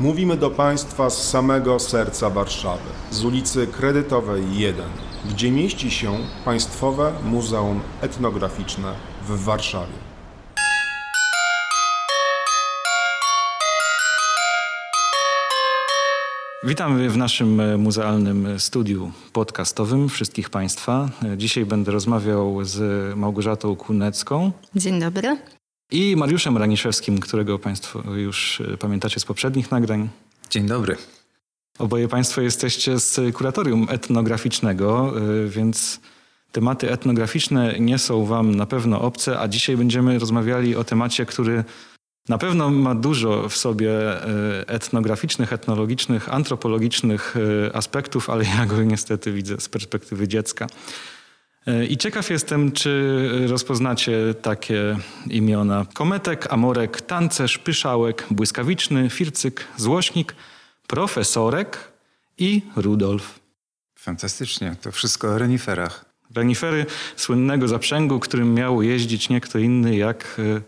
Mówimy do Państwa z samego serca Warszawy, z ulicy Kredytowej 1, gdzie mieści się Państwowe Muzeum Etnograficzne w Warszawie. Witamy w naszym e, muzealnym studiu podcastowym wszystkich Państwa. E, Dzisiaj będę rozmawiał z Małgorzatą Kunecką Dzień dobry. I Mariuszem Raniszewskim, którego Państwo już e, pamiętacie z poprzednich nagrań. Dzień dobry. Oboje Państwo jesteście z kuratorium etnograficznego, y, więc tematy etnograficzne nie są Wam na pewno obce, a dzisiaj będziemy rozmawiali o temacie, który na pewno ma dużo w sobie y, etnograficznych, etnologicznych, antropologicznych aspektów, ale ja go niestety widzę z perspektywy dziecka. Y, I ciekaw jestem, czy rozpoznacie takie imiona. Kometek, Amorek, Tancerz, Pyszałek, Błyskawiczny, Fircyk, Złośnik, Profesorek i Rudolf. Fantastycznie. To wszystko o reniferach. Renifery słynnego zaprzęgu, którym miał jeździć nie kto inny jak y,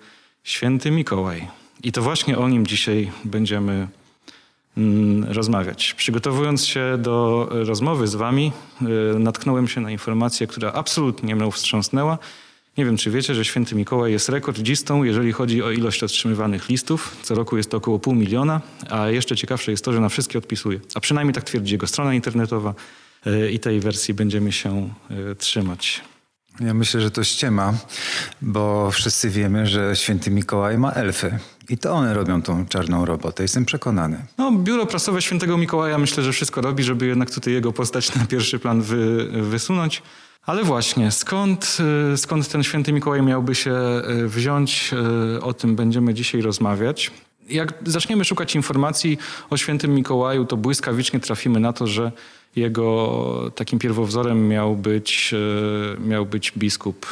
święty Mikołaj. I to właśnie o nim dzisiaj będziemy rozmawiać. Przygotowując się do rozmowy z wami, y, natknąłem się na informację, która absolutnie mnie wstrząsnęła. Nie wiem, czy wiecie, że święty Mikołaj jest rekordzistą, jeżeli chodzi o ilość otrzymywanych listów. Co roku jest to około pół miliona, a jeszcze ciekawsze jest to, że na wszystkie odpisuje. A przynajmniej tak twierdzi jego strona internetowa y, i tej wersji będziemy się y, trzymać. Ja myślę, że to ściema, bo wszyscy wiemy, że święty Mikołaj ma elfy. I to one robią tą czarną robotę. Jestem przekonany. No, biuro prasowe świętego Mikołaja myślę, że wszystko robi, żeby jednak tutaj jego postać na pierwszy plan wy, wysunąć. Ale właśnie, skąd, y, skąd ten święty Mikołaj miałby się y, wziąć? Y, O tym będziemy dzisiaj rozmawiać. Jak zaczniemy szukać informacji o świętym Mikołaju, to błyskawicznie trafimy na to, że jego takim pierwowzorem miał być, miał być biskup,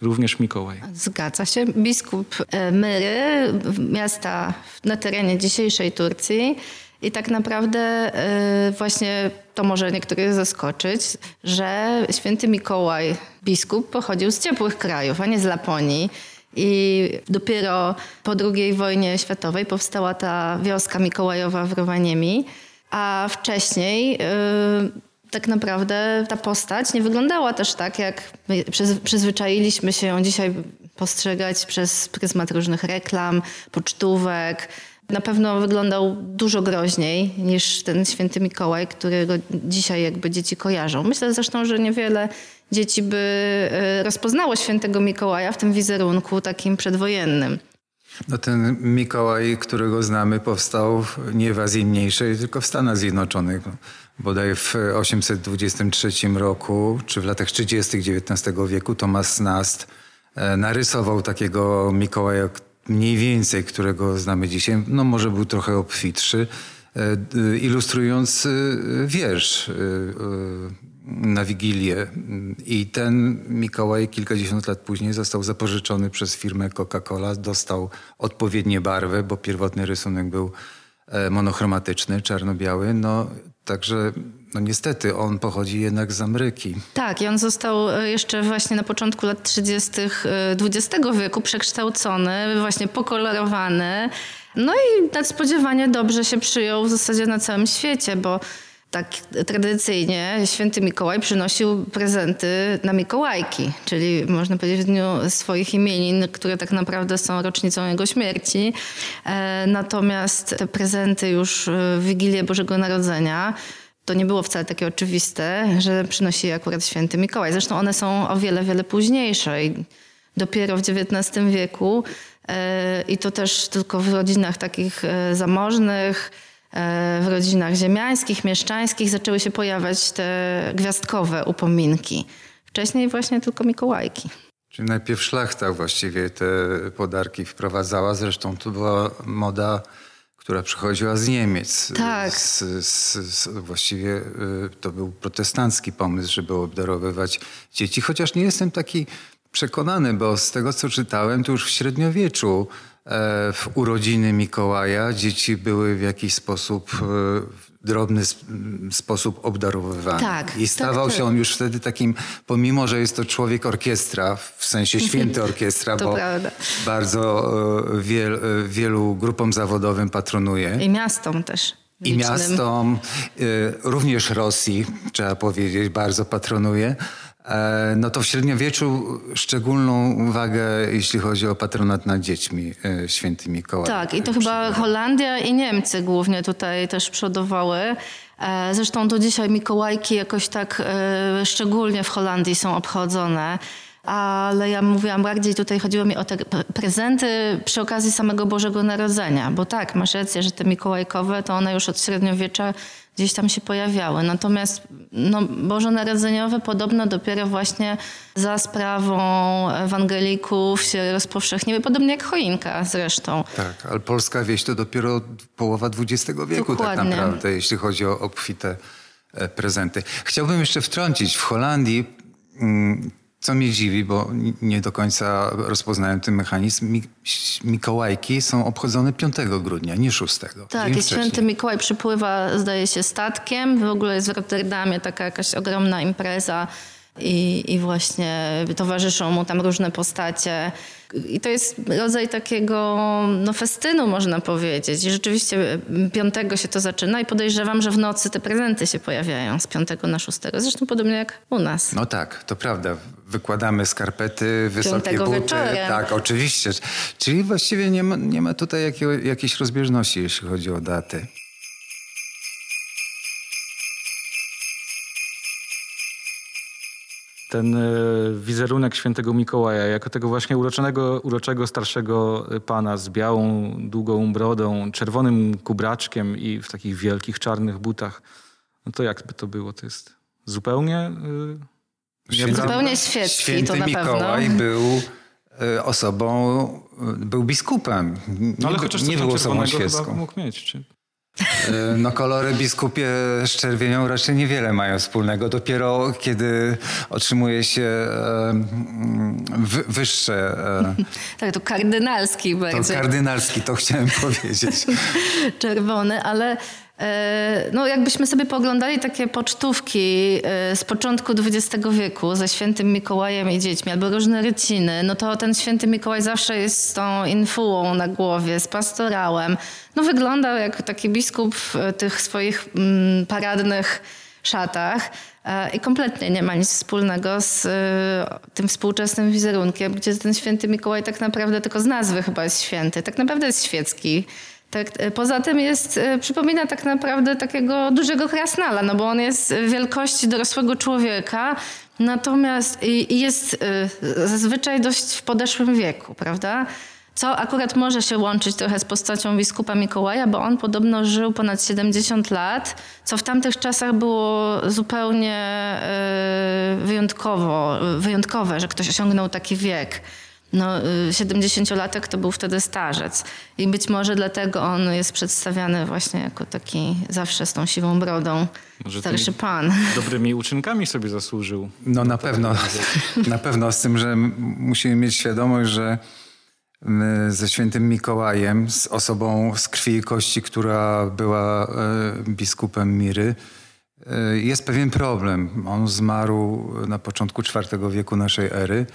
również Mikołaj. Zgadza się. Biskup e, Myry, miasta na terenie dzisiejszej Turcji. I tak naprawdę e, właśnie to może niektórych zaskoczyć, że święty Mikołaj, biskup, pochodził z ciepłych krajów, a nie z Laponii. I dopiero po II wojnie światowej powstała ta wioska Mikołajowa w Rowaniemi, a wcześniej tak naprawdę ta postać nie wyglądała też tak, jak my przyz- przyzwyczailiśmy się ją dzisiaj postrzegać przez pryzmat różnych reklam, pocztówek. Na pewno wyglądał dużo groźniej niż ten święty Mikołaj, którego dzisiaj jakby dzieci kojarzą. Myślę zresztą, że niewiele dzieci by y, rozpoznało świętego Mikołaja w tym wizerunku takim przedwojennym. No ten Mikołaj, którego znamy, powstał nie w Azji Mniejszej, tylko w Stanach Zjednoczonych. Bodaj w 823 roku, czy w latach 30. XIX wieku Thomas Nast e, narysował takiego Mikołaja mniej więcej, którego znamy dzisiaj. No może był trochę obfitszy, e, ilustrując e, wiersz na Wigilię. I ten Mikołaj kilkadziesiąt lat później został zapożyczony przez firmę Coca-Cola, dostał odpowiednie barwy, bo pierwotny rysunek był monochromatyczny, czarno-biały. No, także no niestety on pochodzi jednak z Ameryki. Tak, i on został e, jeszcze właśnie na początku lat 30. XX wieku przekształcony, właśnie pokolorowany. No i nadspodziewanie dobrze się przyjął w zasadzie na całym świecie, bo tak tradycyjnie święty Mikołaj przynosił prezenty na Mikołajki, czyli można powiedzieć w dniu swoich imienin, które tak naprawdę są rocznicą jego śmierci. E, Natomiast te prezenty już w Wigilię Bożego Narodzenia to nie było wcale takie oczywiste, że przynosi je akurat święty Mikołaj. Zresztą one są o wiele, wiele późniejsze i dopiero w XIX wieku e, i to też tylko w rodzinach takich e, zamożnych, w rodzinach ziemiańskich, mieszczańskich zaczęły się pojawiać te gwiazdkowe upominki. Wcześniej właśnie tylko Mikołajki. Czyli najpierw szlachta właściwie te podarki wprowadzała. Zresztą to była moda, która przychodziła z Niemiec. Tak. Z, z, z, właściwie y, to był protestancki pomysł, żeby obdarowywać dzieci. Chociaż nie jestem taki przekonany, bo z tego co czytałem, to już w średniowieczu w urodziny Mikołaja dzieci były w jakiś sposób w drobny sposób obdarowywany. Tak, I stawał tak, się tak. on już wtedy takim, pomimo że jest to człowiek orkiestra, w sensie święty orkiestra, bo prawda. bardzo e, wiel, e, wielu grupom zawodowym patronuje. I miastom też. I licznym. miastom, również Rosji, trzeba powiedzieć, bardzo patronuje. E, No to w średniowieczu szczególną uwagę, jeśli chodzi o patronat nad dziećmi, e, święty Mikołaj. Tak, i to chyba Holandia i Niemcy głównie tutaj też przodowały. E, Zresztą do dzisiaj Mikołajki jakoś tak e, szczególnie w Holandii są obchodzone. Ale ja mówiłam bardziej, tutaj chodziło mi o te pre- prezenty przy okazji samego Bożego Narodzenia. Bo tak, masz rację, że te mikołajkowe to one już od średniowiecza gdzieś tam się pojawiały. Natomiast no, bożonarodzeniowe podobno dopiero właśnie za sprawą ewangelików się rozpowszechniły, podobnie jak choinka zresztą. Tak, ale polska wieś to dopiero połowa XX wieku tak Dokładnie. naprawdę, jeśli chodzi o obfite e, prezenty. Chciałbym jeszcze wtrącić, w Holandii, mm, co mnie dziwi, bo nie do końca rozpoznałem ten mechanizm, Mi- Mikołajki są obchodzone 5 grudnia, nie 6. Tak, i święty Mikołaj przypływa, zdaje się, statkiem. W ogóle jest w Rotterdamie taka jakaś ogromna impreza i, i właśnie towarzyszą mu tam różne postacie. I to jest rodzaj takiego no, festynu, można powiedzieć. I rzeczywiście piątego się to zaczyna i podejrzewam, że w nocy te prezenty się pojawiają z piątego na szóstego. Zresztą podobnie jak u nas. No tak, to prawda. Wykładamy skarpety, wysokie buty. wieczorem. Tak, oczywiście. Czyli właściwie nie ma, nie ma tutaj jakiego, jakiejś rozbieżności, jeśli chodzi o daty. Ten e, wizerunek świętego Mikołaja, jako tego właśnie uroczonego, uroczego starszego pana z białą, długą brodą, czerwonym kubraczkiem i w takich wielkich czarnych butach, no to jak by to było? To jest zupełnie... e, nieprawda? Zupełnie świecki Święty to na Mikołaj pewno. był e, osobą, e, był biskupem. Nie, No ale by- chociaż nie był osobą świecką. mógł mieć. Czy... E, No kolory biskupie z czerwienią raczej niewiele mają wspólnego. Dopiero kiedy otrzymuje się e, wy, wyższe, e, Tak, to kardynalski to bardziej. kardynalski, to chciałem powiedzieć. czerwony, ale no jakbyśmy sobie pooglądali takie pocztówki e, z początku XX wieku ze świętym Mikołajem i dziećmi, albo różne ryciny, no to ten święty Mikołaj zawsze jest z tą infułą na głowie, z pastorałem. No wyglądał jak taki biskup w e, tych swoich mm, paradnych szatach e, i kompletnie nie ma nic wspólnego z e, tym współczesnym wizerunkiem, gdzie ten święty Mikołaj tak naprawdę tylko z nazwy chyba jest święty, tak naprawdę jest świecki. Tak, e, poza tym jest, e, przypomina tak naprawdę takiego dużego krasnala, no bo on jest wielkości dorosłego człowieka, natomiast jest e, zazwyczaj dość w podeszłym wieku, prawda? Co akurat może się łączyć trochę z postacią biskupa Mikołaja, bo on podobno żył ponad 70 lat, co w tamtych czasach było zupełnie wyjątkowo, wyjątkowe, że ktoś osiągnął taki wiek. No, y, 70-latek to był wtedy starzec. I być może dlatego on jest przedstawiany właśnie jako taki zawsze z tą siwą brodą. Może starszy pan. Dobrymi uczynkami sobie zasłużył. No na pewno, na pewno z tym, że musimy mieć świadomość, że ze świętym Mikołajem, z osobą z krwi i kości, która była e, biskupem Miry, e, jest pewien problem. On zmarł na początku IV wieku naszej ery,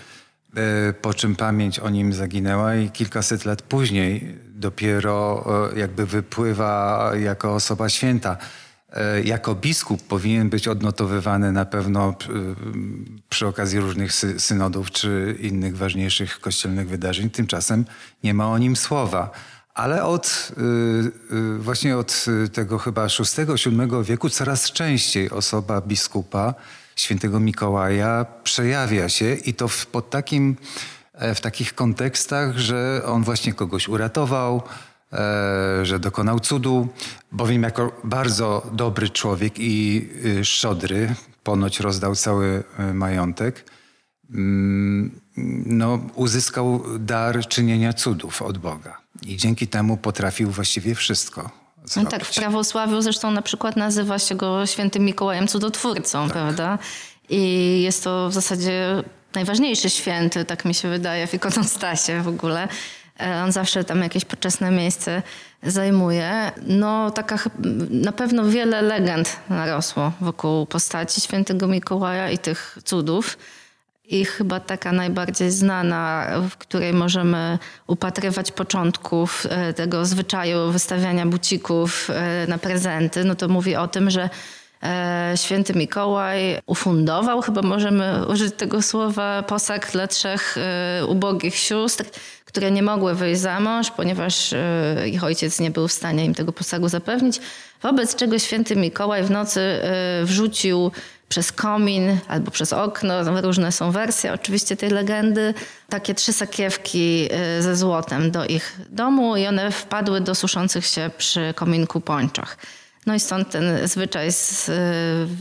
po czym pamięć o nim zaginęła i kilkaset lat później dopiero e, jakby wypływa jako osoba święta. E, Jako biskup powinien być odnotowywany na pewno przy okazji różnych sy- synodów czy innych ważniejszych kościelnych wydarzeń. Tymczasem nie ma o nim słowa. Ale od y, y, właśnie od y, tego chyba VI-VII wieku coraz częściej osoba biskupa świętego Mikołaja przejawia się i to w, pod takim, e, w takich kontekstach, że on właśnie kogoś uratował, e, że dokonał cudu, bowiem jako bardzo dobry człowiek i szczodry, ponoć rozdał cały majątek, no, uzyskał dar czynienia cudów od Boga. I dzięki temu potrafił właściwie wszystko No zrobić. tak, w prawosławiu zresztą na przykład nazywa się go świętym Mikołajem Cudotwórcą, prawda? I jest to w zasadzie najważniejszy święty, tak mi się wydaje, w ikonostasie w ogóle. E, on zawsze tam jakieś poczesne miejsce zajmuje. No taka na pewno wiele legend narosło wokół postaci świętego Mikołaja i tych cudów. I chyba taka najbardziej znana, w której możemy upatrywać początków e, tego zwyczaju wystawiania bucików e, na prezenty, no to mówi o tym, że e, święty Mikołaj ufundował, chyba możemy użyć tego słowa, posag dla trzech ubogich sióstr, które nie mogły wyjść za mąż, ponieważ ich ojciec nie był w stanie im tego posagu zapewnić. Wobec czego święty Mikołaj w nocy wrzucił przez komin albo przez okno. Różne są wersje oczywiście tej legendy. Takie trzy sakiewki y, ze złotem do ich domu i one wpadły do suszących się przy kominku pończach. No i stąd ten zwyczaj z y,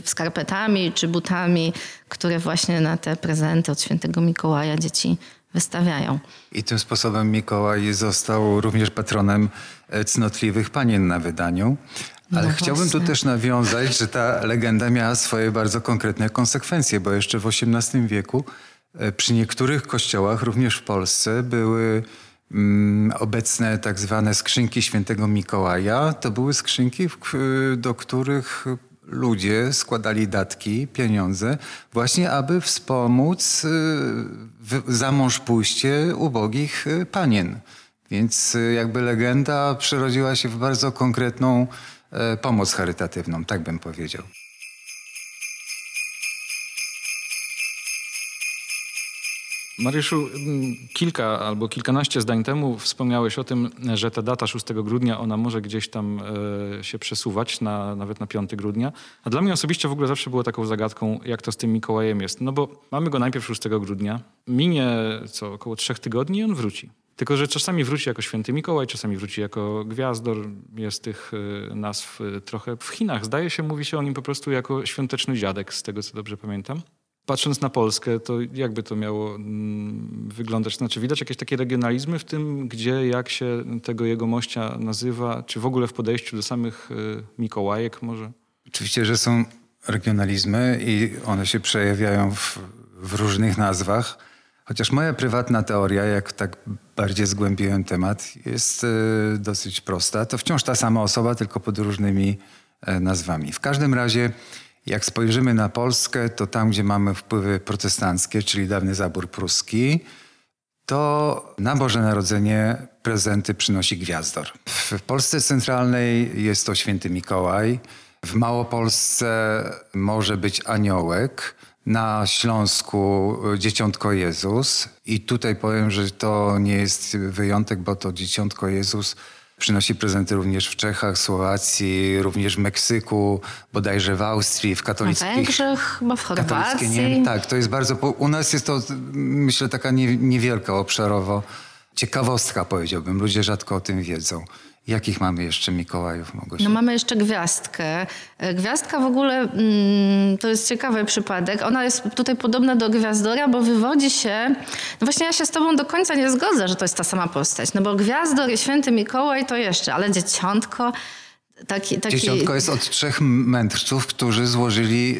skarpetami czy butami, które właśnie na te prezenty od świętego Mikołaja dzieci wystawiają. I tym sposobem Mikołaj został również patronem cnotliwych panien na wydaniu. Ale no chciałbym tu też nawiązać, że ta legenda miała swoje bardzo konkretne konsekwencje, bo jeszcze w XVIII wieku e, przy niektórych kościołach, również w Polsce, były mm, obecne tak zwane skrzynki świętego Mikołaja. To były skrzynki, do których ludzie składali datki, pieniądze, właśnie aby wspomóc e, za mąż pójście ubogich e, panien. Więc jakby legenda przerodziła się w bardzo konkretną E, pomoc charytatywną, tak bym powiedział. Mariuszu, kilka albo kilkanaście zdań temu wspomniałeś o tym, że ta data 6 grudnia, ona może gdzieś tam e, się przesuwać, na, nawet na 5 grudnia. A dla mnie osobiście w ogóle zawsze było taką zagadką, jak to z tym Mikołajem jest. No bo mamy go najpierw 6 grudnia, minie co około trzech tygodni i on wróci. Tylko, że czasami wróci jako święty Mikołaj, czasami wróci jako gwiazdor. Jest tych y, nazw y, trochę w Chinach. Zdaje się, mówi się o nim po prostu jako świąteczny dziadek, z tego co dobrze pamiętam. Patrząc na Polskę, to jakby to miało mm, wyglądać? Znaczy, widać jakieś takie regionalizmy w tym, gdzie, jak się tego jego mościa nazywa, czy w ogóle w podejściu do samych y, Mikołajek może? Oczywiście, że są regionalizmy i one się przejawiają w, w różnych nazwach. Chociaż moja prywatna teoria, jak tak bardziej zgłębiłem temat, jest e, dosyć prosta. To wciąż ta sama osoba, tylko pod różnymi e, nazwami. W każdym razie, jak spojrzymy na Polskę, to tam, gdzie mamy wpływy protestanckie, czyli dawny zabór pruski, to na Boże Narodzenie prezenty przynosi gwiazdor. W Polsce centralnej jest to święty Mikołaj. W Małopolsce może być aniołek na Śląsku e, Dzieciątko Jezus. I tutaj powiem, że to nie jest wyjątek, bo to Dzieciątko Jezus przynosi prezenty również w Czechach, Słowacji, również w Meksyku, bodajże w Austrii, w katolickich... W Węgrzech, chyba w Chorwacji. Nie, tak, to jest bardzo... U nas jest to, myślę, taka niewielka obszarowo ciekawostka, powiedziałbym. Ludzie rzadko o tym wiedzą. Jakich mamy jeszcze Mikołajów, Małgosia? No mamy jeszcze gwiazdkę. E, gwiazdka w ogóle mm, to jest ciekawy przypadek. Ona jest tutaj podobna do gwiazdora, bo wywodzi się... No właśnie ja się z tobą do końca nie zgodzę, że to jest ta sama postać. No bo gwiazdor i święty Mikołaj to jeszcze, ale dzieciątko... Taki, taki... Dziesiątko jest od trzech mędrców, którzy złożyli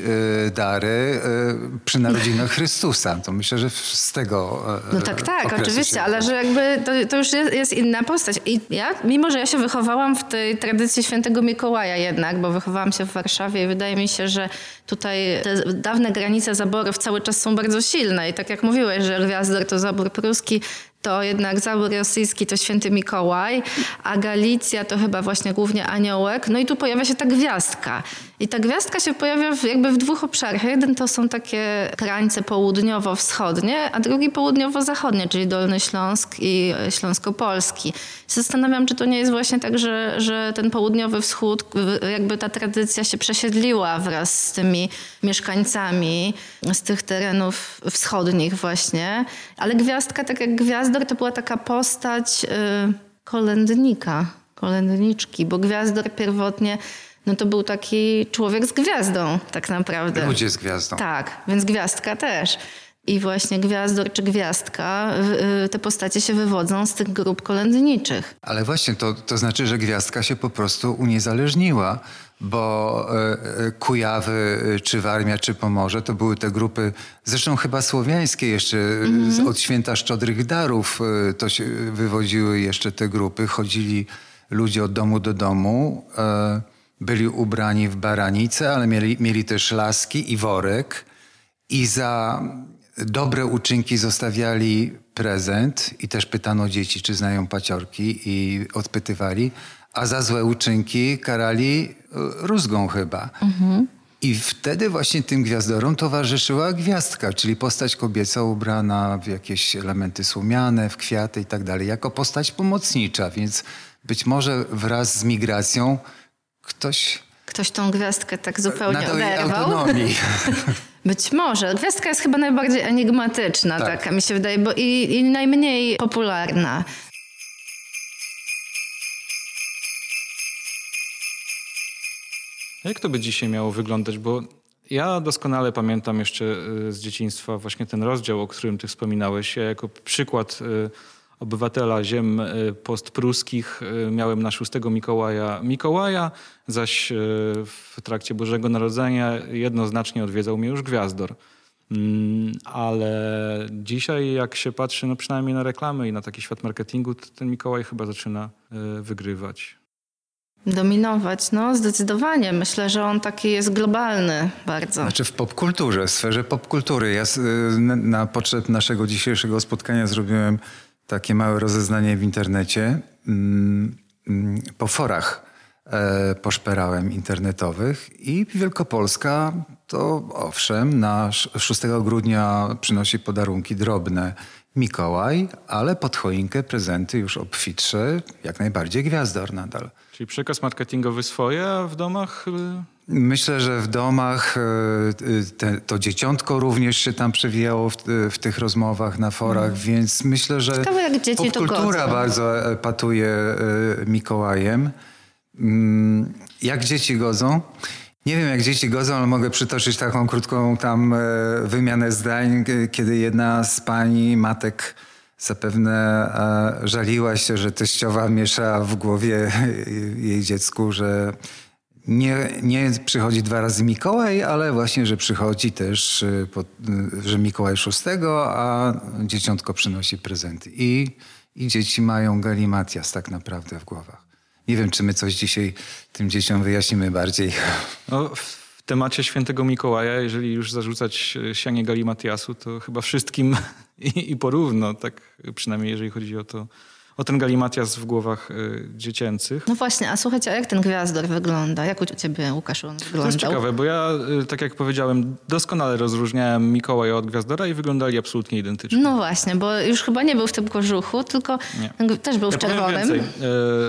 y, dary y, przy narodzinach Chrystusa. To myślę, że z tego y, No tak, tak, oczywiście, ale że jakby to, to już jest, jest, inna postać. I ja, mimo że ja się wychowałam w tej tradycji świętego Mikołaja jednak, bo wychowałam się w Warszawie i wydaje mi się, że tutaj te dawne granice zaborów cały czas są bardzo silne. I tak jak mówiłeś, że Gwiazdor to zabór pruski, to jednak zabór rosyjski to święty Mikołaj, a Galicja to chyba właśnie głównie aniołek. No i tu pojawia się ta gwiazdka. I ta gwiazdka się pojawia w, jakby w dwóch obszarach. Jeden to są takie krańce południowo-wschodnie, a drugi południowo-zachodnie, czyli Dolny Śląsk i Śląsko-Polski. Zastanawiam, czy to nie jest właśnie tak, że, że ten południowy wschód, jakby ta tradycja się przesiedliła wraz z tymi mieszkańcami z tych terenów wschodnich właśnie. Ale gwiazdka, tak jak gwiazdor, to była taka postać yy, kolędnika, kolędniczki, bo gwiazdor pierwotnie no to był taki człowiek z gwiazdą tak naprawdę. Ludzie z gwiazdą. Tak, więc gwiazdka też. i właśnie gwiazdor czy gwiazdka, y, te postacie się wywodzą z tych grup kolędniczych. Ale właśnie to, to znaczy, że gwiazdka się po prostu uniezależniła, bo e, e, Kujawy, e, czy Warmia, czy Pomorze to były te grupy, zresztą chyba słowiańskie jeszcze, mm-hmm. od święta Szczodrych Darów to się wywodziły jeszcze te grupy. Chodzili ludzie od domu do domu, byli ubrani w baranice, ale mieli, mieli też laski i worek i za dobre uczynki zostawiali prezent i też pytano dzieci, czy znają paciorki i odpytywali, a za złe uczynki karali e, rózgą chyba. Mhm. I wtedy właśnie tym gwiazdorom towarzyszyła gwiazdka, czyli postać kobieca ubrana w jakieś elementy słomiane, w kwiaty i tak dalej, jako postać pomocnicza, więc być może wraz z migracją ktoś... Ktoś tą gwiazdkę tak zupełnie nadał oderwał. autonomii. Być może. Gwiazdka jest chyba najbardziej enigmatyczna, tak. taka mi się wydaje, bo i, i najmniej popularna. Jak to by dzisiaj miało wyglądać? Bo ja doskonale pamiętam jeszcze y, z dzieciństwa właśnie ten rozdział, o którym ty wspominałeś. Ja jako przykład y, obywatela ziem y, postpruskich miałem na 6 Mikołaja Mikołaja, zaś w trakcie Bożego Narodzenia jednoznacznie odwiedzał mnie już Gwiazdor. Mm, ale dzisiaj jak się patrzy no przynajmniej na reklamy i na taki świat marketingu, to ten Mikołaj chyba zaczyna wygrywać. Dominować, no zdecydowanie. Myślę, że on taki jest globalny bardzo. Znaczy w popkulturze, w sferze popkultury. Ja na potrzeb naszego dzisiejszego spotkania zrobiłem takie małe rozeznanie w internecie. Mm, mm, po forach e, poszperałem internetowych i Wielkopolska to owszem, na 6 grudnia przynosi podarunki drobne Mikołaj, ale pod choinkę prezenty już obfitsze, jak najbardziej gwiazdor nadal. Czyli przekaz marketingowy swoje, a w domach... Myślę, że w domach y, y, te, to dzieciątko również się tam przewijało w, w tych rozmowach na forach, mm. więc myślę, że Ciekawe, jak dzieci popkultura bardzo e, patuje Mikołajem. Mm, jak dzieci godzą? Nie wiem, jak dzieci godzą, ale mogę przytoczyć taką krótką tam e, wymianę zdań, kiedy jedna z pani matek zapewne e, żaliła się, że teściowa miesza w głowie jej dziecku, że nie, nie przychodzi dwa razy Mikołaj, ale właśnie, że przychodzi też, e, że Mikołaj szóstego, a dzieciątko przynosi prezenty. I, i dzieci mają galimatias tak naprawdę w głowach. Nie wiem, czy my coś dzisiaj tym dzieciom wyjaśnimy bardziej. No, w temacie świętego Mikołaja, jeżeli już zarzucać sianie galimatiasu, to chyba wszystkim i, i porówno, tak przynajmniej jeżeli chodzi o to, o ten galimatias w głowach y, dziecięcych. No właśnie, a słuchajcie, a jak ten gwiazdor wygląda? Jak u ciebie, Łukasz, on wyglądał? To jest ciekawe, bo ja, y, tak jak powiedziałem, doskonale rozróżniałem Mikołaja od gwiazdora i wyglądali absolutnie identycznie. No właśnie, bo już chyba nie był w tym kożuchu, tylko nie. też był ja w czerwonym. Y,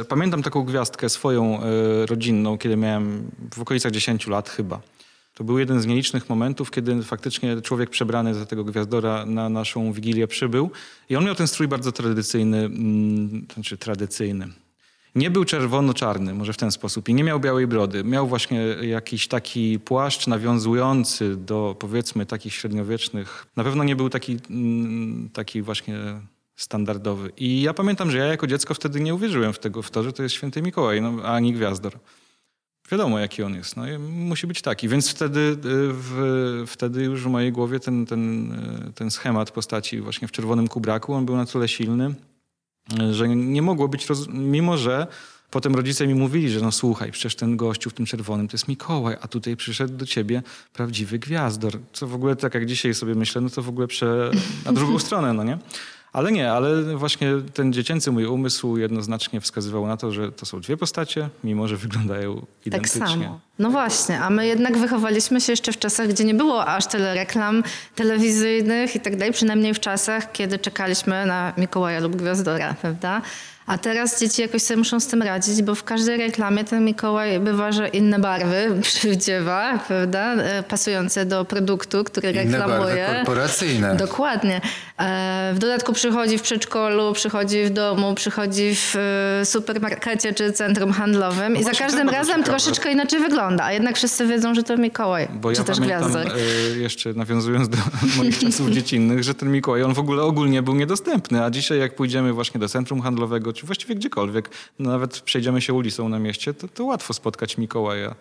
pamiętam taką gwiazdkę swoją rodzinną, kiedy miałem w okolicach 10 lat chyba. To był jeden z nielicznych momentów, kiedy faktycznie człowiek przebrany za tego gwiazdora na naszą wigilię przybył. I on miał ten strój bardzo tradycyjny, mm, znaczy tradycyjny. Nie był czerwono-czarny, może w ten sposób, i nie miał białej brody. Miał właśnie jakiś taki płaszcz nawiązujący do powiedzmy takich średniowiecznych. Na pewno nie był taki, mm, taki właśnie standardowy. I ja pamiętam, że ja jako dziecko wtedy nie uwierzyłem w, tego, w to, że to jest święty Mikołaj, no, ani gwiazdor wiadomo jaki on jest. No, musi być taki. Więc wtedy, y, w, wtedy już w mojej głowie ten, ten, y, ten schemat postaci właśnie w czerwonym kubraku, on był na tyle silny, y, że nie mogło być, roz... mimo że potem rodzice mi mówili, że no słuchaj, przecież ten gościu w tym czerwonym to jest Mikołaj, a tutaj przyszedł do ciebie prawdziwy gwiazdor. Co w ogóle tak jak dzisiaj sobie myślę, no to w ogóle prze... na drugą stronę, no nie? Ale nie, ale właśnie ten dziecięcy mój umysł jednoznacznie wskazywał na to, że to są dwie postacie, mimo że wyglądają identycznie. Tak samo. No właśnie, a my jednak wychowaliśmy się jeszcze w czasach, gdzie nie było aż tyle reklam telewizyjnych i tak dalej, przynajmniej w czasach, kiedy czekaliśmy na Mikołaja lub Gwiazdora, prawda? A teraz dzieci jakoś sobie muszą z tym radzić, bo w każdej reklamie ten Mikołaj bywa, że inne barwy przywdziewa, prawda? E, pasujące do produktu, który inne reklamuje. Barwy korporacyjne. Dokładnie. E, w dodatku przychodzi w przedszkolu, przychodzi w domu, przychodzi w e, supermarkecie czy centrum handlowym no i za każdym razem ciekawe. troszeczkę inaczej wygląda a jednak wszyscy wiedzą, że to Mikołaj, Bo czy ja też pamiętam, Gwiazdor. jeszcze nawiązując do moich czasów dziecinnych, że ten Mikołaj, on w ogóle ogólnie był niedostępny, a dzisiaj jak pójdziemy właśnie do centrum handlowego, czy właściwie gdziekolwiek, no nawet przejdziemy się ulicą na mieście, to, to łatwo spotkać Mikołaja.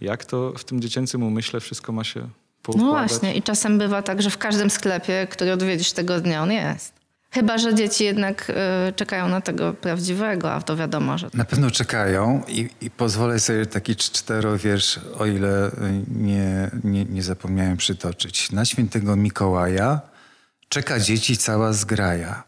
Jak to w tym dziecięcym umyśle wszystko ma się No poukładać? właśnie i czasem bywa tak, że w każdym sklepie, który odwiedzisz tego dnia, on jest. Chyba, że dzieci jednak y, czekają na tego prawdziwego, a to wiadomo, że Na pewno czekają i, i pozwolę sobie taki czterowiersz, o ile nie, nie, nie zapomniałem przytoczyć. Na świętego Mikołaja czeka dzieci cała zgraja.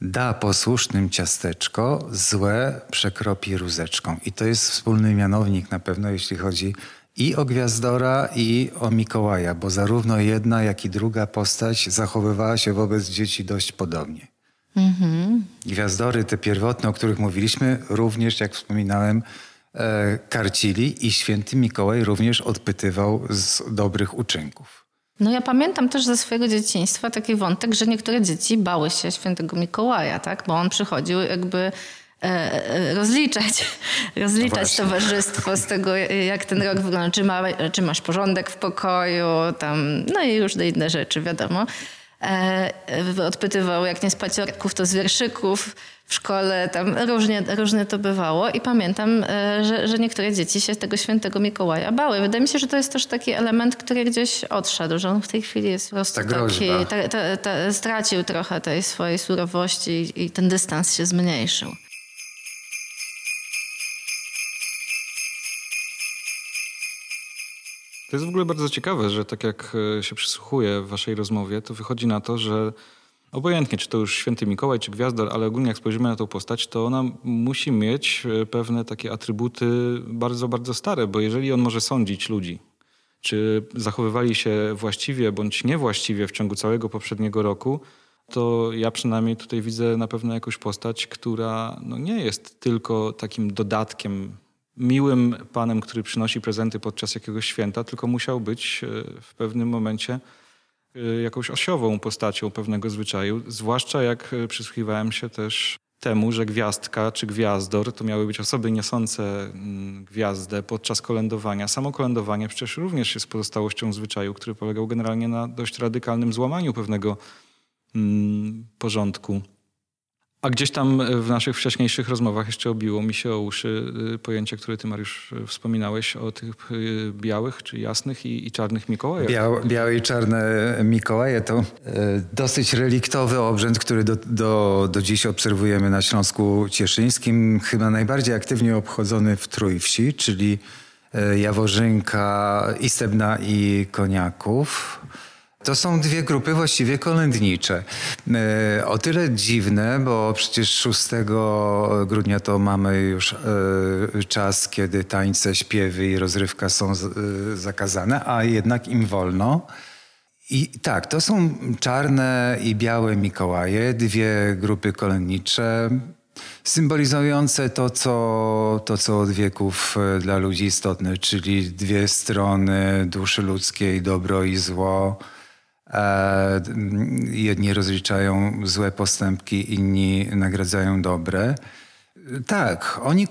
Da posłusznym ciasteczko, złe przekropi rózeczką. I to jest wspólny mianownik na pewno, jeśli chodzi i o Gwiazdora, i o Mikołaja, bo zarówno jedna, jak i druga postać zachowywała się wobec dzieci dość podobnie. Gwiazdory, te pierwotne, o których mówiliśmy, również, jak wspominałem, e, karcili i święty Mikołaj również odpytywał z dobrych uczynków. No ja pamiętam też ze swojego dzieciństwa taki wątek, że niektóre dzieci bały się świętego Mikołaja, tak? Bo on przychodził jakby e, e, rozliczać, rozliczać właśnie. towarzystwo z tego, jak ten rok wygląda, czy, ma, czy masz porządek w pokoju, tam, no i różne inne rzeczy, wiadomo. E, e, odpytywał, jak nie z paciorków, to z wierszyków w szkole, tam różnie, różnie to bywało i pamiętam, e, że, że niektóre dzieci się tego świętego Mikołaja bały. Wydaje mi się, że to jest też taki element, który gdzieś odszedł, że on w tej chwili jest po prostu Ta taki, ta, ta, ta, stracił trochę tej swojej surowości i, i ten dystans się zmniejszył. Jest w ogóle bardzo ciekawe, że tak jak e, się przysłuchuję w waszej rozmowie, to wychodzi na to, że obojętnie, czy to już święty Mikołaj, czy Gwiazdor, ale ogólnie jak spojrzymy na tą postać, to ona musi mieć e, pewne takie atrybuty bardzo, bardzo stare, bo jeżeli on może sądzić ludzi, czy zachowywali się właściwie bądź niewłaściwie w ciągu całego poprzedniego roku, to ja przynajmniej tutaj widzę na pewno jakąś postać, która no nie jest tylko takim dodatkiem, miłym panem, który przynosi prezenty podczas jakiegoś święta, tylko musiał być e, w pewnym momencie e, jakąś osiową postacią pewnego zwyczaju. Zwłaszcza jak e, przysłuchiwałem się też temu, że gwiazdka czy gwiazdor to miały być osoby niosące mm, gwiazdę podczas kolędowania. Samo kolędowanie przecież również jest pozostałością zwyczaju, który polegał generalnie na dość radykalnym złamaniu pewnego mm, porządku. A gdzieś tam e, w naszych wcześniejszych rozmowach jeszcze obiło mi się o uszy y, pojęcie, które ty, Mariusz, y, wspominałeś o tych białych, czy jasnych i, i czarnych Mikołajach. Biał, białe i czarne Mikołaje to e, dosyć reliktowy obrzęd, który do, do, do dziś obserwujemy na Śląsku Cieszyńskim. Chyba najbardziej aktywnie obchodzony w Trójwsi, czyli e, Jaworzynka, Istebna i Koniaków. To są dwie grupy właściwie kolędnicze. E, O tyle dziwne, bo przecież 6 grudnia to mamy już e, czas, kiedy tańce, śpiewy i rozrywka są e, zakazane, a jednak im wolno. I tak, to są czarne i białe Mikołaje, dwie grupy kolędnicze, symbolizujące to co, to, co od wieków dla ludzi istotne, czyli dwie strony duszy ludzkiej, dobro i zło. E, jedni rozliczają złe postępki, inni nagradzają dobre. Tak, oni.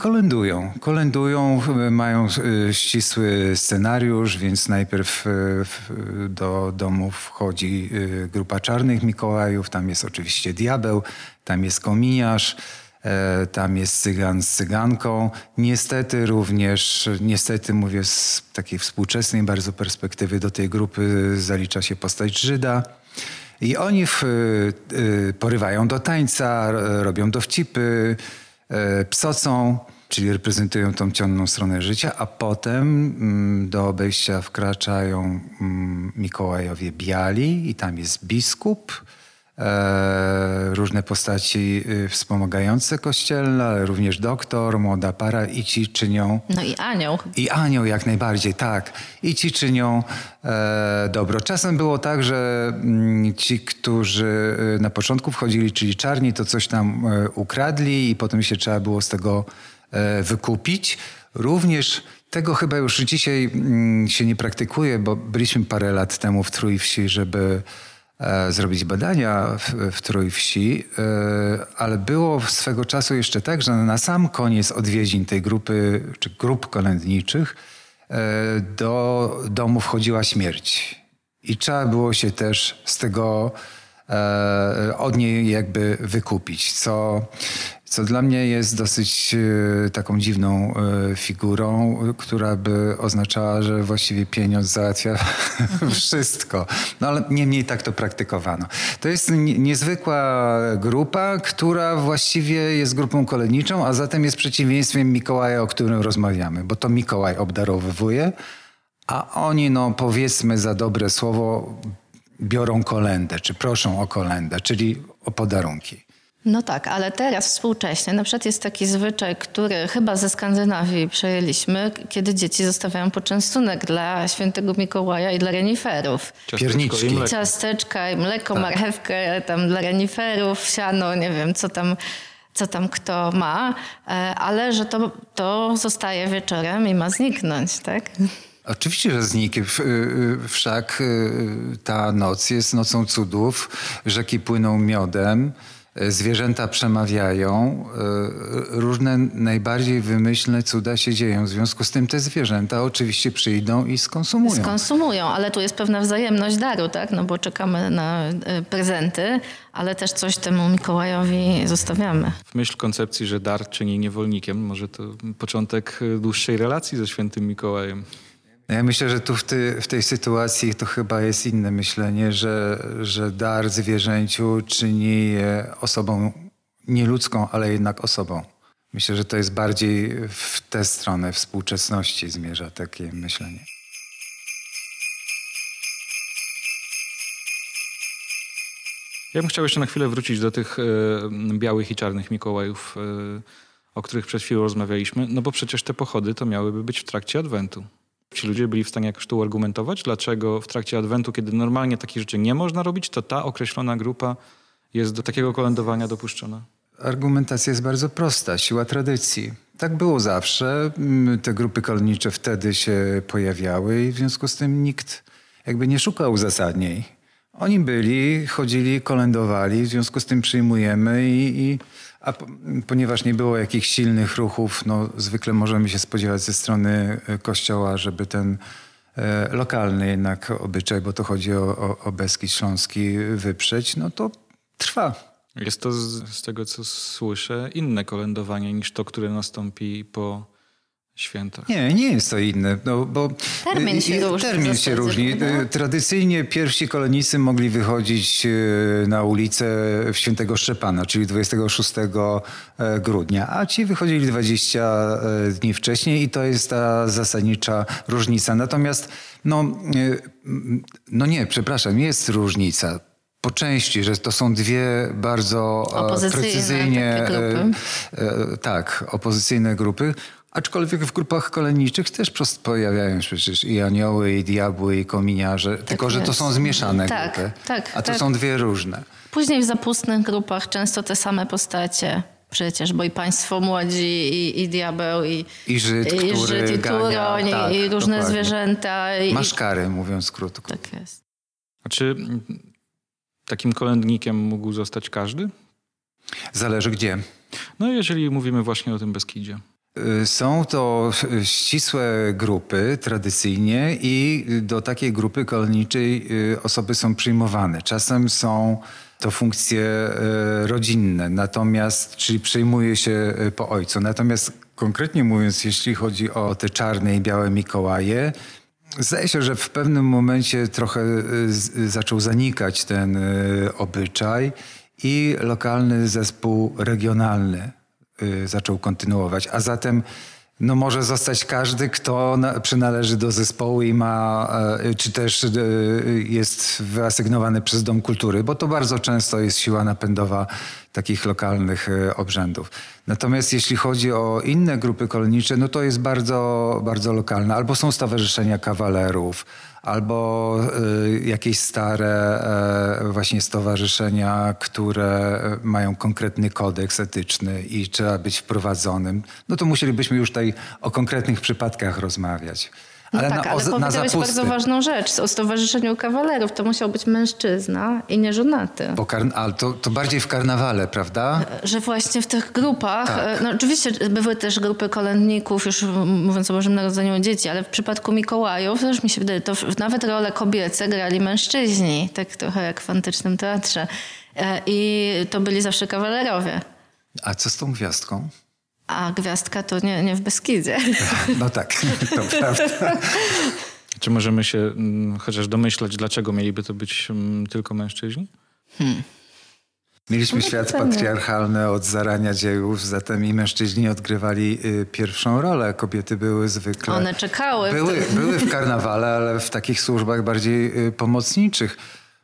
Kolędują, y, mają y, ścisły scenariusz, więc najpierw w- do domu wchodzi y, grupa czarnych Mikołajów, tam jest oczywiście diabeł, tam jest kominiarz, e, tam jest cygan z cyganką. Niestety również, niestety mówię z takiej współczesnej bardzo perspektywy, do tej grupy zalicza się postać Żyda. I oni w, y, y, porywają do tańca, robią dowcipy, psocą, czyli reprezentują tą ciemną stronę życia, a potem mm, do obejścia wkraczają mm, Mikołajowie Biali i tam jest biskup, e, różne postaci y, wspomagające kościelne, ale również doktor, młoda para i ci czynią No i anioł. i anioł jak najbardziej, tak. I ci czynią e, dobro. Czasem było tak, że mm, ci, którzy e, na początku wchodzili, czyli czarni, to coś tam e, ukradli i potem się trzeba było z tego e, wykupić. Również tego chyba już dzisiaj mm, się nie praktykuje, bo byliśmy parę lat temu w Trójwsi, żeby e, zrobić badania w, w Trójwsi, e, ale było swego czasu jeszcze tak, że na sam koniec odwiedzin tej grupy, czy grup kolędniczych, do domu wchodziła śmierć. I trzeba było się też z tego E, od niej jakby wykupić, co, co dla mnie jest dosyć e, taką dziwną e, figurą, która by oznaczała, że właściwie pieniądz załatwia wszystko. No ale niemniej tak to praktykowano. To jest niezwykła grupa, która właściwie jest grupą koleniczą, a zatem jest przeciwieństwem Mikołaja, o którym rozmawiamy, bo to Mikołaj obdarowywuje, a oni, no powiedzmy za dobre słowo, biorą kolendę, czy proszą o kolendę, czyli o podarunki. No tak, ale teraz współcześnie na przykład jest taki zwyczaj, który chyba ze Skandynawii przejęliśmy, kiedy dzieci zostawiają poczęstunek dla świętego Mikołaja i dla reniferów. Pierniczki. I Ciasteczka i mleko, tak. marchewkę tam dla reniferów, siano, nie wiem co tam co tam kto ma, e, ale że to, to zostaje wieczorem i ma zniknąć, tak? Oczywiście, że zniknie. Y, y, wszak y, ta noc jest nocą cudów. Rzeki płyną miodem, zwierzęta przemawiają, różne najbardziej wymyślne cuda się dzieją. W związku z tym te zwierzęta oczywiście przyjdą i skonsumują. Skonsumują, ale tu jest pewna wzajemność daru, tak? No bo czekamy na prezenty, ale też coś temu Mikołajowi zostawiamy. W myśl koncepcji, że dar czyni niewolnikiem, może to początek dłuższej relacji ze świętym Mikołajem. Ja myślę, że tu w, ty, w, tej sytuacji to chyba jest inne myślenie, że, że dar zwierzęciu czyni je osobą nieludzką, ale jednak osobą. Myślę, że to jest bardziej w tę stronę współczesności zmierza takie myślenie. Ja bym chciał jeszcze na chwilę wrócić do tych e, białych i czarnych Mikołajów, e, o których przed chwilą rozmawialiśmy, no bo przecież te pochody to miałyby być w trakcie Adwentu. Ci ludzie byli w stanie jakoś tu argumentować, dlaczego w trakcie Adwentu, kiedy normalnie takich rzeczy nie można robić, to ta określona grupa jest do takiego kolędowania dopuszczona? Argumentacja jest bardzo prosta. Siła tradycji. Tak było zawsze. Mm, te grupy kolnicze wtedy się pojawiały i w związku z tym nikt jakby nie szukał uzasadnień. Oni byli, chodzili, kolędowali, w związku z tym przyjmujemy i, i a ponieważ nie było jakichś silnych ruchów, no zwykle możemy się spodziewać ze strony e, kościoła, żeby ten e, lokalny jednak obyczaj, bo to chodzi o, o, o Beskid Śląski, wyprzeć, no to trwa. Jest to z, z tego, co słyszę, inne kolędowanie niż to, które nastąpi po świętach. Nie, nie jest to inne, no, bo termin się różni. Termin się różni. Tradycyjnie pierwsi kolonicy mogli wychodzić e, na ulicę w świętego Szczepana, czyli 26 e, grudnia, a ci wychodzili 20 e, dni wcześniej i to jest ta zasadnicza różnica. Natomiast, no, no nie, przepraszam, jest różnica po części, że to są dwie bardzo precyzyjnie tak, opozycyjne grupy, Aczkolwiek w grupach koleniczych też pojawiają się przecież i anioły, i diabły, i kominiarze, tak tylko jest. że to są zmieszane tak, grupy. Tak, a to tak. są dwie różne. Później w zapustnych grupach często te same postacie. Przecież, bo i państwo młodzi, i, i diabeł, i, I Żyd, i, który Żyd, i Turoń, tak, i różne dokładnie. zwierzęta. I, Maszkary, mówiąc krótko. Tak jest. A czy takim kolędnikiem mógł zostać każdy? Zależy gdzie. No jeżeli mówimy właśnie o tym Beskidzie. Y, są to ścisłe grupy tradycyjnie i do takiej grupy kolniczej y, osoby są przyjmowane. Czasem są to funkcje y, rodzinne, natomiast, czyli przyjmuje się po ojcu. Natomiast konkretnie mówiąc, jeśli chodzi o te czarne i białe Mikołaje, Zdaje się, że w pewnym momencie trochę zaczął zanikać ten obyczaj i lokalny zespół regionalny Y, zaczął kontynuować. A zatem no może zostać każdy, kto na, przynależy do zespołu i ma, e, czy też e, jest wyasygnowany przez Dom Kultury, bo to bardzo często jest siła napędowa takich lokalnych e, obrzędów. Natomiast jeśli chodzi o inne grupy kolonicze, no to jest bardzo, bardzo lokalne. Albo są stowarzyszenia kawalerów, albo y, jakieś stare y, właśnie stowarzyszenia, które mają konkretny kodeks etyczny i trzeba być wprowadzonym, no to musielibyśmy już tutaj o konkretnych przypadkach rozmawiać. No Ale tak, na, ale na powiedziałeś zapusty. bardzo ważną rzecz. O stowarzyszeniu kawalerów to musiał być mężczyzna i nieżonaty. Bo karn- ale to, to bardziej w karnawale, prawda? Że właśnie w tych grupach, Tak. e, no oczywiście były też grupy kolędników, już mówiąc o Bożym Narodzeniu dzieci, ale w przypadku Mikołajów też mi się wydaje, to nawet role kobiece grali mężczyźni, tak trochę jak w antycznym teatrze. E, I to byli zawsze kawalerowie. A co z tą gwiazdką? A gwiazdka to nie, nie w Beskidzie. No tak, to prawda. Czy możemy się mm, chociaż domyślać, dlaczego mieliby to być mm, tylko mężczyźni? Mieliśmy No, świat patriarchalny od zarania dziejów, zatem i mężczyźni odgrywali y, pierwszą rolę. Kobiety były zwykle... One czekały. Były, były w karnawale, ale w takich służbach bardziej y, pomocniczych.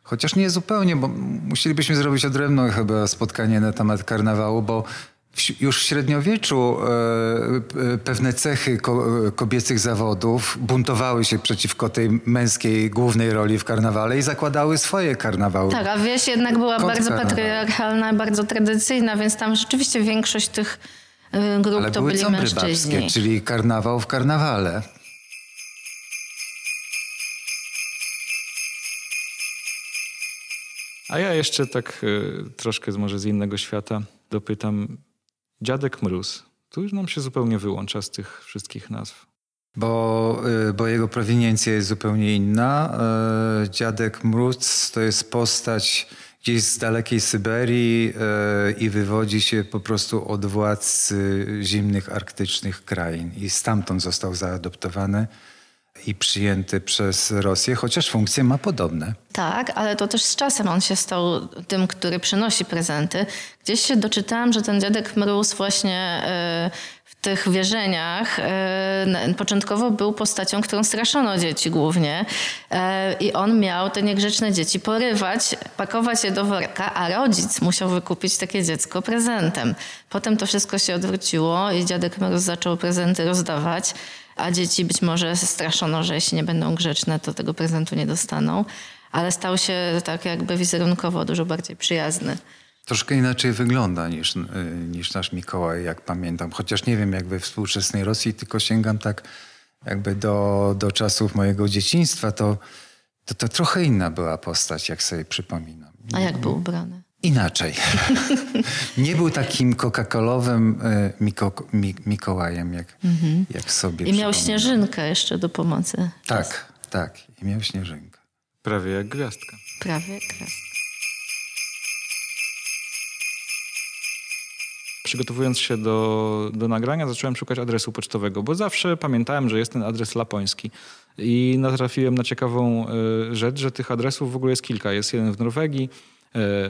Chociaż nie zupełnie, bo musielibyśmy zrobić odrębne chyba spotkanie na temat karnawału, bo w, już w średniowieczu e, e, pewne cechy e, kobiecych zawodów buntowały się przeciwko tej męskiej głównej roli w karnawale i zakładały swoje karnawały. Tak, a wieś jednak była Kod bardzo karnawał. patriarchalna, bardzo tradycyjna, więc tam rzeczywiście większość tych grup Ale to były byli mężczyźni. babskie, czyli karnawał w karnawale. A ja jeszcze tak troszkę może z innego świata dopytam. Dziadek Mróz. Tu już nam się zupełnie wyłącza z tych wszystkich nazw. Bo, y, bo jego prowiniencja jest zupełnie inna. Y, Dziadek Mróz to jest postać gdzieś z dalekiej Syberii y, i wywodzi się po prostu od władz zimnych, arktycznych krain. I stamtąd został zaadoptowany i przyjęty przez Rosję, chociaż funkcje ma podobne. Tak, ale to też z czasem on się stał tym, który przynosi prezenty. Gdzieś się doczytałam, że ten dziadek Mróz właśnie y, w tych wierzeniach n- początkowo był postacią, którą straszono dzieci głównie. Y, I on miał te niegrzeczne dzieci porywać, pakować je do worka, a rodzic musiał wykupić takie dziecko prezentem. Potem to wszystko się odwróciło i dziadek Mróz zaczął prezenty rozdawać. A dzieci być może straszono, że jeśli nie będą grzeczne, to tego prezentu nie dostaną. Ale stał się tak jakby wizerunkowo dużo bardziej przyjazny. Troszkę inaczej wygląda niż, y, niż nasz Mikołaj, jak pamiętam. Chociaż nie wiem, jak we współczesnej Rosji, tylko sięgam tak jakby do, do czasów mojego dzieciństwa, to, to, to trochę inna była postać, jak sobie przypominam. A jak był ubrany? Inaczej. nie był takim coca-colowym y, Miko, Mi, Mikołajem, jak, jak sobie I miał śnieżynkę jeszcze do pomocy. Tak, tak. I miał śnieżynkę. Prawie jak gwiazdka. Prawie kres. Przygotowując się do, do nagrania, zacząłem szukać adresu pocztowego, bo zawsze pamiętałem, że jest ten adres lapoński. I natrafiłem na ciekawą y, rzecz, że tych adresów w ogóle jest kilka. Jest jeden w Norwegii,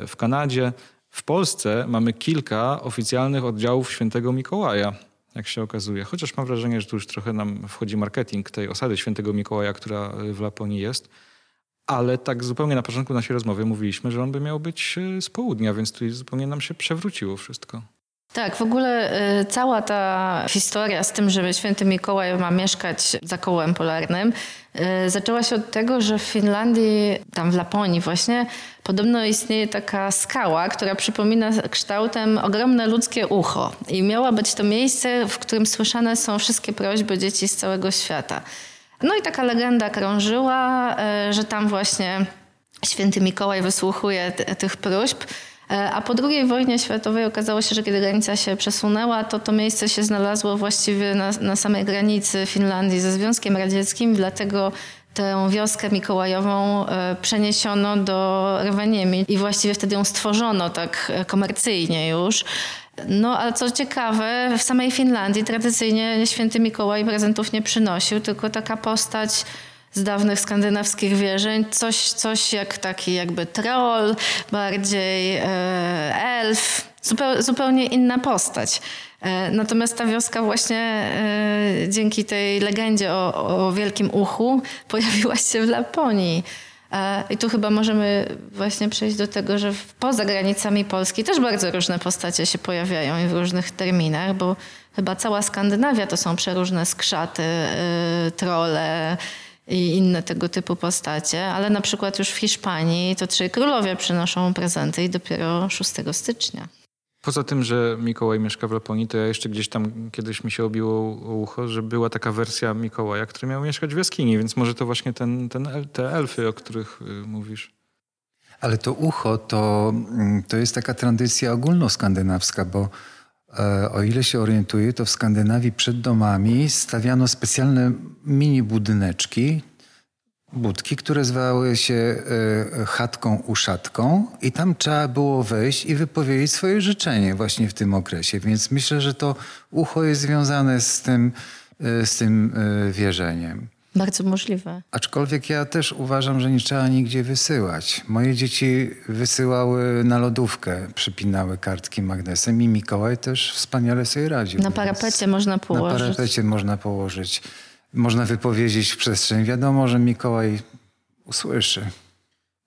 w Kanadzie. W Polsce mamy kilka oficjalnych oddziałów Świętego Mikołaja, jak się okazuje. Chociaż mam wrażenie, że tu już trochę nam wchodzi marketing tej osady Świętego Mikołaja, która w Laponii jest. Ale tak zupełnie na początku naszej rozmowy mówiliśmy, że on by miał być y, z południa, więc tu zupełnie nam się przewróciło wszystko. Tak, w ogóle y, cała ta historia z tym, że święty Mikołaj ma mieszkać za kołem polarnym, y, zaczęła się od tego, że w Finlandii, tam w Laponii właśnie, podobno istnieje taka skała, która przypomina kształtem ogromne ludzkie ucho. I miała być to miejsce, w którym słyszane są wszystkie prośby dzieci z całego świata. No i taka legenda krążyła, y, że tam właśnie święty Mikołaj wysłuchuje t- tych próśb. E, A po II wojnie światowej okazało się, że kiedy granica się przesunęła, to to miejsce się znalazło właściwie na, na samej granicy Finlandii ze Związkiem Radzieckim, dlatego tę wioskę mikołajową e, przeniesiono do Rovaniemi i właściwie wtedy ją stworzono tak e, komercyjnie już. No, ale co ciekawe, w samej Finlandii tradycyjnie święty Mikołaj prezentów nie przynosił, tylko taka postać z dawnych skandynawskich wierzeń, coś, coś jak taki jakby troll, bardziej e, elf, zupeł, zupełnie inna postać. E, natomiast ta wioska właśnie e, dzięki tej legendzie o, o wielkim uchu pojawiła się w Laponii. I tu chyba możemy właśnie przejść do tego, że poza granicami Polski też bardzo różne postacie się pojawiają i w różnych terminach, bo chyba cała Skandynawia to są przeróżne skrzaty, trole i inne tego typu postacie, ale na przykład już w Hiszpanii to trzej królowie przynoszą prezenty i dopiero 6 stycznia. Poza tym, że Mikołaj mieszka w Laponii, to ja jeszcze gdzieś tam kiedyś mi się obiło o ucho, że była taka wersja Mikołaja, który miał mieszkać w jaskini, więc może to właśnie ten, ten, te elfy, o których y, mówisz. Ale to ucho to, mm, to jest taka tradycja ogólnoskandynawska, bo o ile się orientuję, to w Skandynawii przed domami stawiano specjalne mini budyneczki, budki, które zwały się e, chatką uszatką i tam trzeba było wejść i wypowiedzieć swoje życzenie właśnie w tym okresie. Więc myślę, że to ucho jest związane z tym, e, z tym e, wierzeniem. Bardzo możliwe. Aczkolwiek ja też uważam, że nie trzeba nigdzie wysyłać. Moje dzieci wysyłały na lodówkę, przypinały kartki magnesem i Mikołaj też wspaniale sobie radził. Na parapecie można Na położyć. parapecie można położyć. Można wypowiedzieć w przestrzeń. Wiadomo, że Mikołaj usłyszy.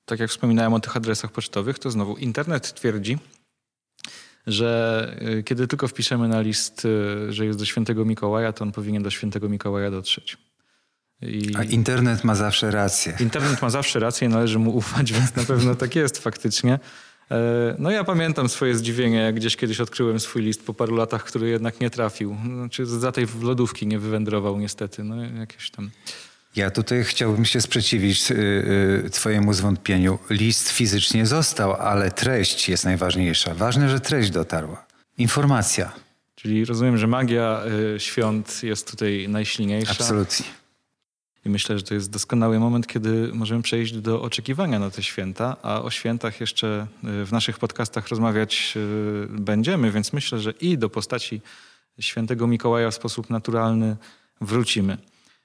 Tak jak wspominałem o tych adresach pocztowych, to znowu internet twierdzi, że y, kiedy tylko wpiszemy na list, y, że jest do świętego Mikołaja, to on powinien do świętego Mikołaja dotrzeć. I A internet ma zawsze rację. internet ma zawsze rację, należy mu ufać, więc na pewno tak jest faktycznie. E, No ja pamiętam swoje zdziwienie, jak gdzieś kiedyś odkryłem swój list po paru latach, który jednak nie trafił. Znaczy za tej lodówki nie wywędrował niestety. No jakieś tam... Ja tutaj chciałbym się sprzeciwić y, y, Twojemu zwątpieniu. List fizycznie został, ale treść jest najważniejsza. Ważne, że treść dotarła. Informacja. Czyli rozumiem, że magia y, świąt jest tutaj najsilniejsza. Absolutnie. I myślę, że to jest doskonały moment, kiedy możemy przejść do oczekiwania na te święta, a o świętach jeszcze y, w naszych podcastach rozmawiać y, będziemy, więc myślę, że i do postaci świętego Mikołaja w sposób naturalny wrócimy.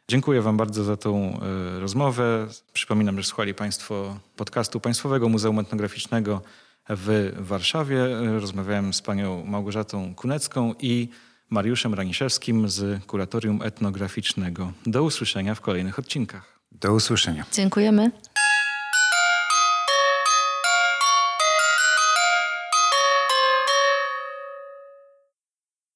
Dziękuję Wam bardzo za tą y, rozmowę. Przypominam, że słuchali Państwo podcastu Państwowego Muzeum Etnograficznego w Warszawie. Rozmawiałem z panią Małgorzatą Kunecką i Mariuszem Raniszewskim z Kuratorium Etnograficznego. Do usłyszenia w kolejnych odcinkach. Do usłyszenia. Dziękujemy.